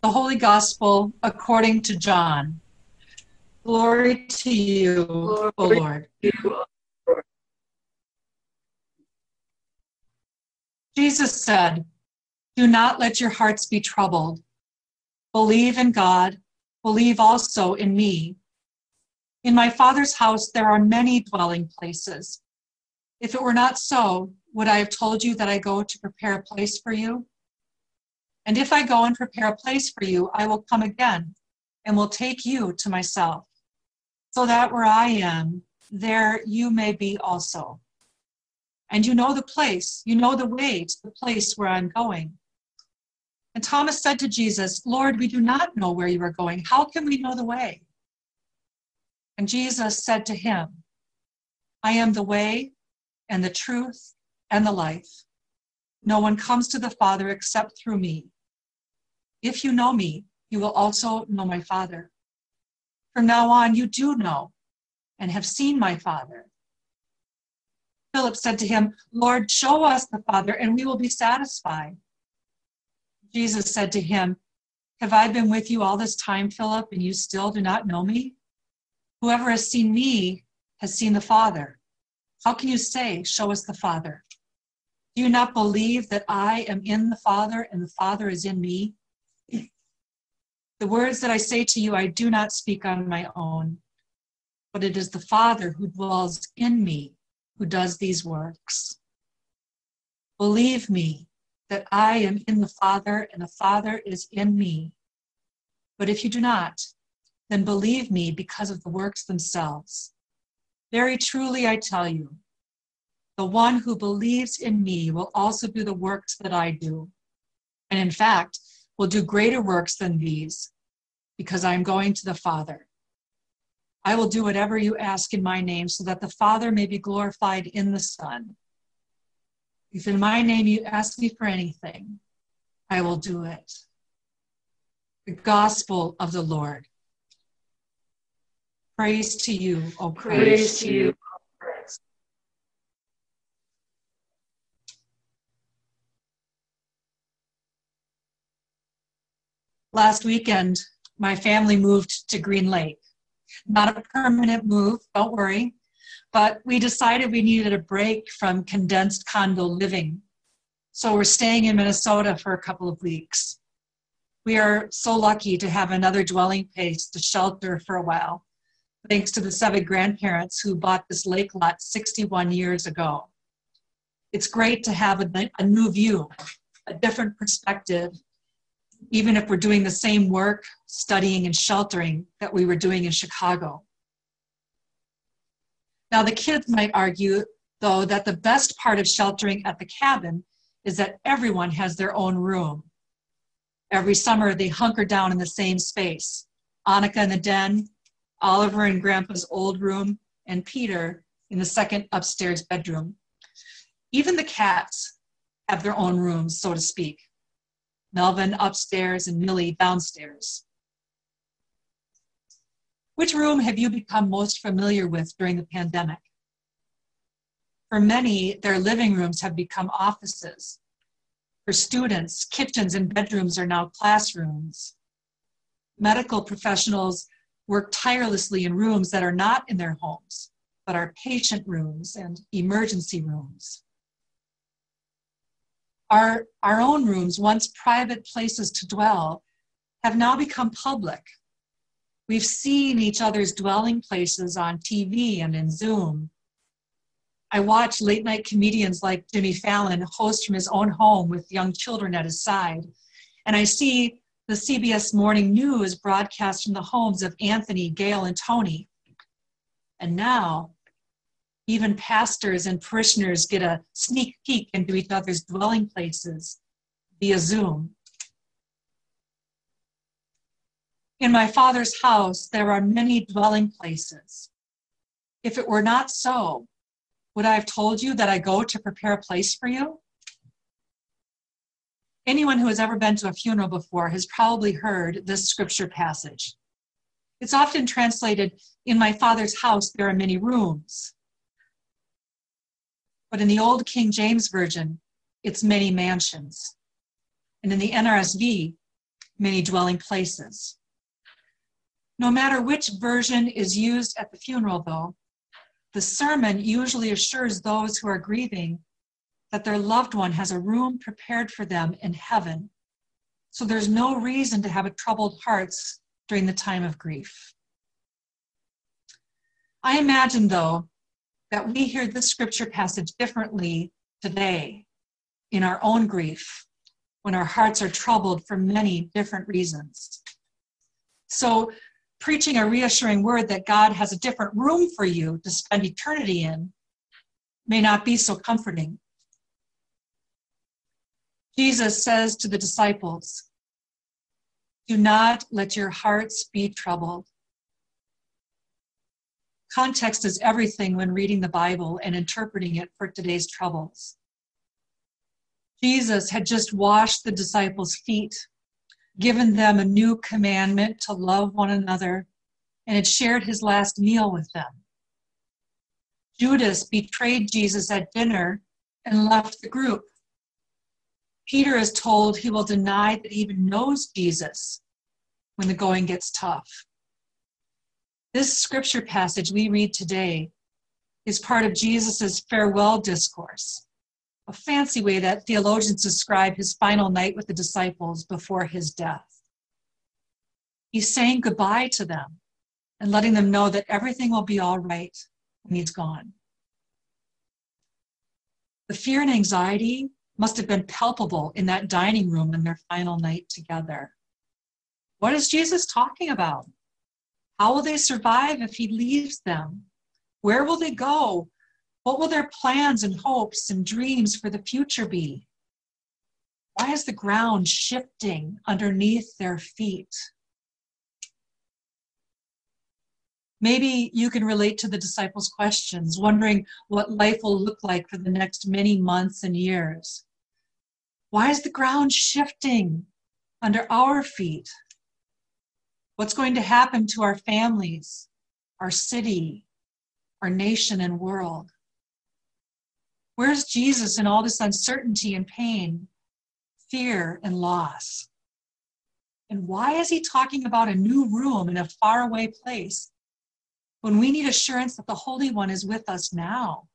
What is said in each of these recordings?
The Holy Gospel according to John. Glory to you, Glory O Lord. You, Lord. Jesus said, Do not let your hearts be troubled. Believe in God, believe also in me. In my Father's house there are many dwelling places. If it were not so, would I have told you that I go to prepare a place for you? And if I go and prepare a place for you, I will come again and will take you to myself, so that where I am, there you may be also. And you know the place, you know the way to the place where I'm going. And Thomas said to Jesus, Lord, we do not know where you are going. How can we know the way? And Jesus said to him, I am the way and the truth and the life. No one comes to the Father except through me. If you know me, you will also know my Father. From now on, you do know and have seen my Father. Philip said to him, Lord, show us the Father, and we will be satisfied. Jesus said to him, Have I been with you all this time, Philip, and you still do not know me? Whoever has seen me has seen the Father. How can you say, Show us the Father? Do you not believe that I am in the Father and the Father is in me? The words that I say to you, I do not speak on my own, but it is the Father who dwells in me who does these works. Believe me that I am in the Father and the Father is in me. But if you do not, then believe me because of the works themselves. Very truly, I tell you, the one who believes in me will also do the works that I do. And in fact, will do greater works than these, because I am going to the Father. I will do whatever you ask in my name, so that the Father may be glorified in the Son. If in my name you ask me for anything, I will do it. The gospel of the Lord. Praise to you, O Christ. Praise to you, Last weekend, my family moved to Green Lake. Not a permanent move, don't worry, but we decided we needed a break from condensed condo living. So we're staying in Minnesota for a couple of weeks. We are so lucky to have another dwelling place to shelter for a while, thanks to the seven grandparents who bought this lake lot 61 years ago. It's great to have a, a new view, a different perspective, even if we're doing the same work, studying and sheltering that we were doing in Chicago. Now, the kids might argue, though, that the best part of sheltering at the cabin is that everyone has their own room. Every summer, they hunker down in the same space. Annika in the den, Oliver in Grandpa's old room, and Peter in the second upstairs bedroom. Even the cats have their own rooms, so to speak. Melvin upstairs and Millie downstairs. Which room have you become most familiar with during the pandemic? For many, their living rooms have become offices. For students, kitchens and bedrooms are now classrooms. Medical professionals work tirelessly in rooms that are not in their homes, but are patient rooms and emergency rooms. Our, our own rooms, once private places to dwell, have now become public. We've seen each other's dwelling places on TV and in Zoom. I watch late night comedians like Jimmy Fallon host from his own home with young children at his side. And I see the CBS Morning News broadcast from the homes of Anthony, Gayle, and Tony. And now even pastors and parishioners get a sneak peek into each other's dwelling places via Zoom. In my Father's house, there are many dwelling places. If it were not so, would I have told you that I go to prepare a place for you? Anyone who has ever been to a funeral before has probably heard this scripture passage. It's often translated, In my Father's house, there are many rooms. But in the old King James Version, it's many mansions. And in the NRSV, many dwelling places. No matter which version is used at the funeral, though, the sermon usually assures those who are grieving that their loved one has a room prepared for them in heaven. So there's no reason to have troubled hearts during the time of grief. I imagine, though, that we hear this scripture passage differently today in our own grief when our hearts are troubled for many different reasons. So, preaching a reassuring word that God has a different room for you to spend eternity in may not be so comforting. Jesus says to the disciples, Do not let your hearts be troubled. Context is everything when reading the Bible and interpreting it for today's troubles. Jesus had just washed the disciples' feet, given them a new commandment to love one another, and had shared his last meal with them. Judas betrayed Jesus at dinner and left the group. Peter is told he will deny that he even knows Jesus when the going gets tough. This scripture passage we read today is part of Jesus' farewell discourse, a fancy way that theologians describe his final night with the disciples before his death. He's saying goodbye to them and letting them know that everything will be all right when he's gone. The fear and anxiety must have been palpable in that dining room in their final night together. What is Jesus talking about? How will they survive if he leaves them? Where will they go? What will their plans and hopes and dreams for the future be? Why is the ground shifting underneath their feet? Maybe you can relate to the disciples' questions, wondering what life will look like for the next many months and years. Why is the ground shifting under our feet? What's going to happen to our families, our city, our nation, and world? Where's Jesus in all this uncertainty and pain, fear and loss? And why is he talking about a new room in a faraway place when we need assurance that the Holy One is with us now?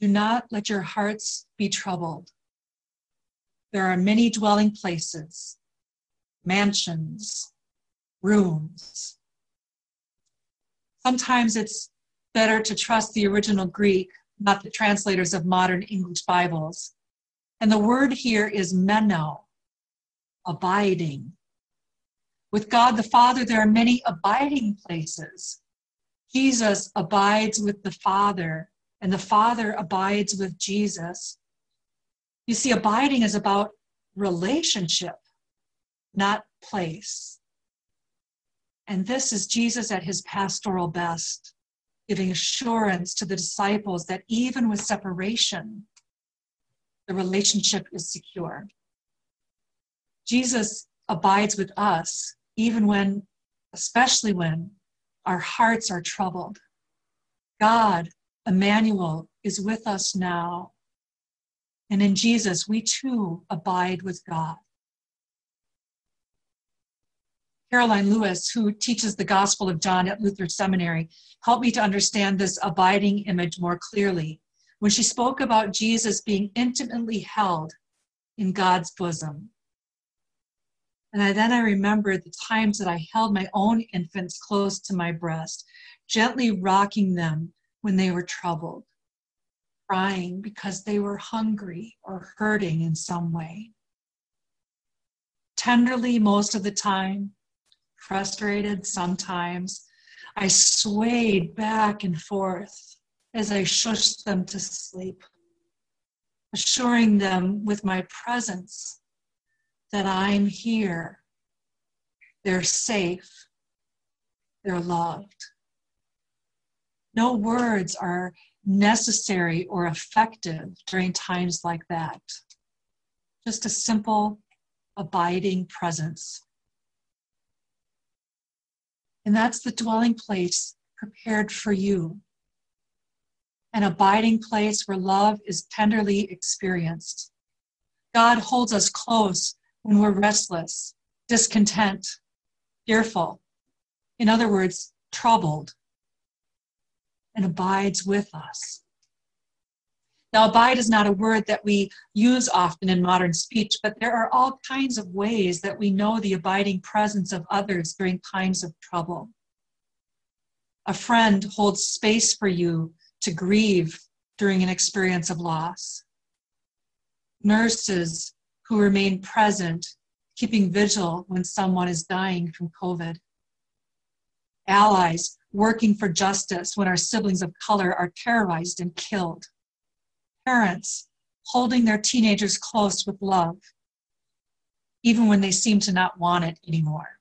Do not let your hearts be troubled. There are many dwelling places, mansions, rooms. Sometimes it's better to trust the original Greek, not the translators of modern English Bibles. And the word here is meno, abiding. With God the Father, there are many abiding places. Jesus abides with the Father, and the Father abides with Jesus. You see, abiding is about relationship, not place. And this is Jesus at his pastoral best, giving assurance to the disciples that even with separation, the relationship is secure. Jesus abides with us even when, especially when, our hearts are troubled. God, Emmanuel, is with us now and in Jesus, we too abide with God. Karoline Lewis, who teaches the Gospel of John at Luther Seminary, helped me to understand this abiding image more clearly when she spoke about Jesus being intimately held in God's bosom. And I, then I remembered the times that I held my own infants close to my breast, gently rocking them when they were troubled crying because they were hungry or hurting in some way. Tenderly, most of the time, frustrated sometimes, I swayed back and forth as I shushed them to sleep, assuring them with my presence that I'm here, they're safe, they're loved. No words are necessary or effective during times like that. Just a simple, abiding presence. And that's the dwelling place prepared for you. An abiding place where love is tenderly experienced. God holds us close when we're restless, discontent, fearful. In other words, troubled, and abides with us. Now, abide is not a word that we use often in modern speech, but there are all kinds of ways that we know the abiding presence of others during times of trouble. A friend holds space for you to grieve during an experience of loss. Nurses who remain present, keeping vigil when someone is dying from COVID. Allies working for justice when our siblings of color are terrorized and killed parents holding their teenagers close with love, even when they seem to not want it anymore.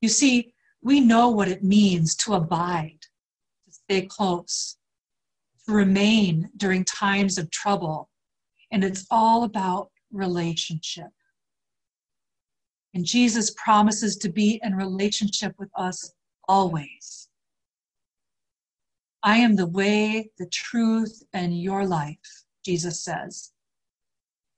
You see, we know what it means to abide, to stay close, to remain during times of trouble, and it's all about relationship. And Jesus promises to be in relationship with us always. I am the way, the truth, and your life, Jesus says.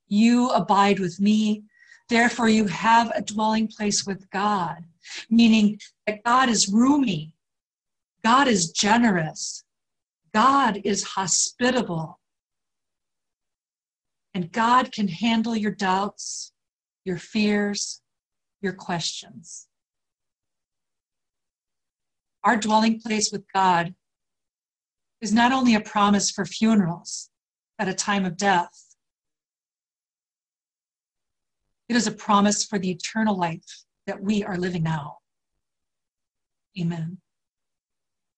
You abide with me, therefore, you have a dwelling place with God, meaning that God is roomy, God is generous, God is hospitable, and God can handle your doubts, your fears, your questions. Our dwelling place with God is not only a promise for funerals at a time of death, it is a promise for the eternal life that we are living now. Amen.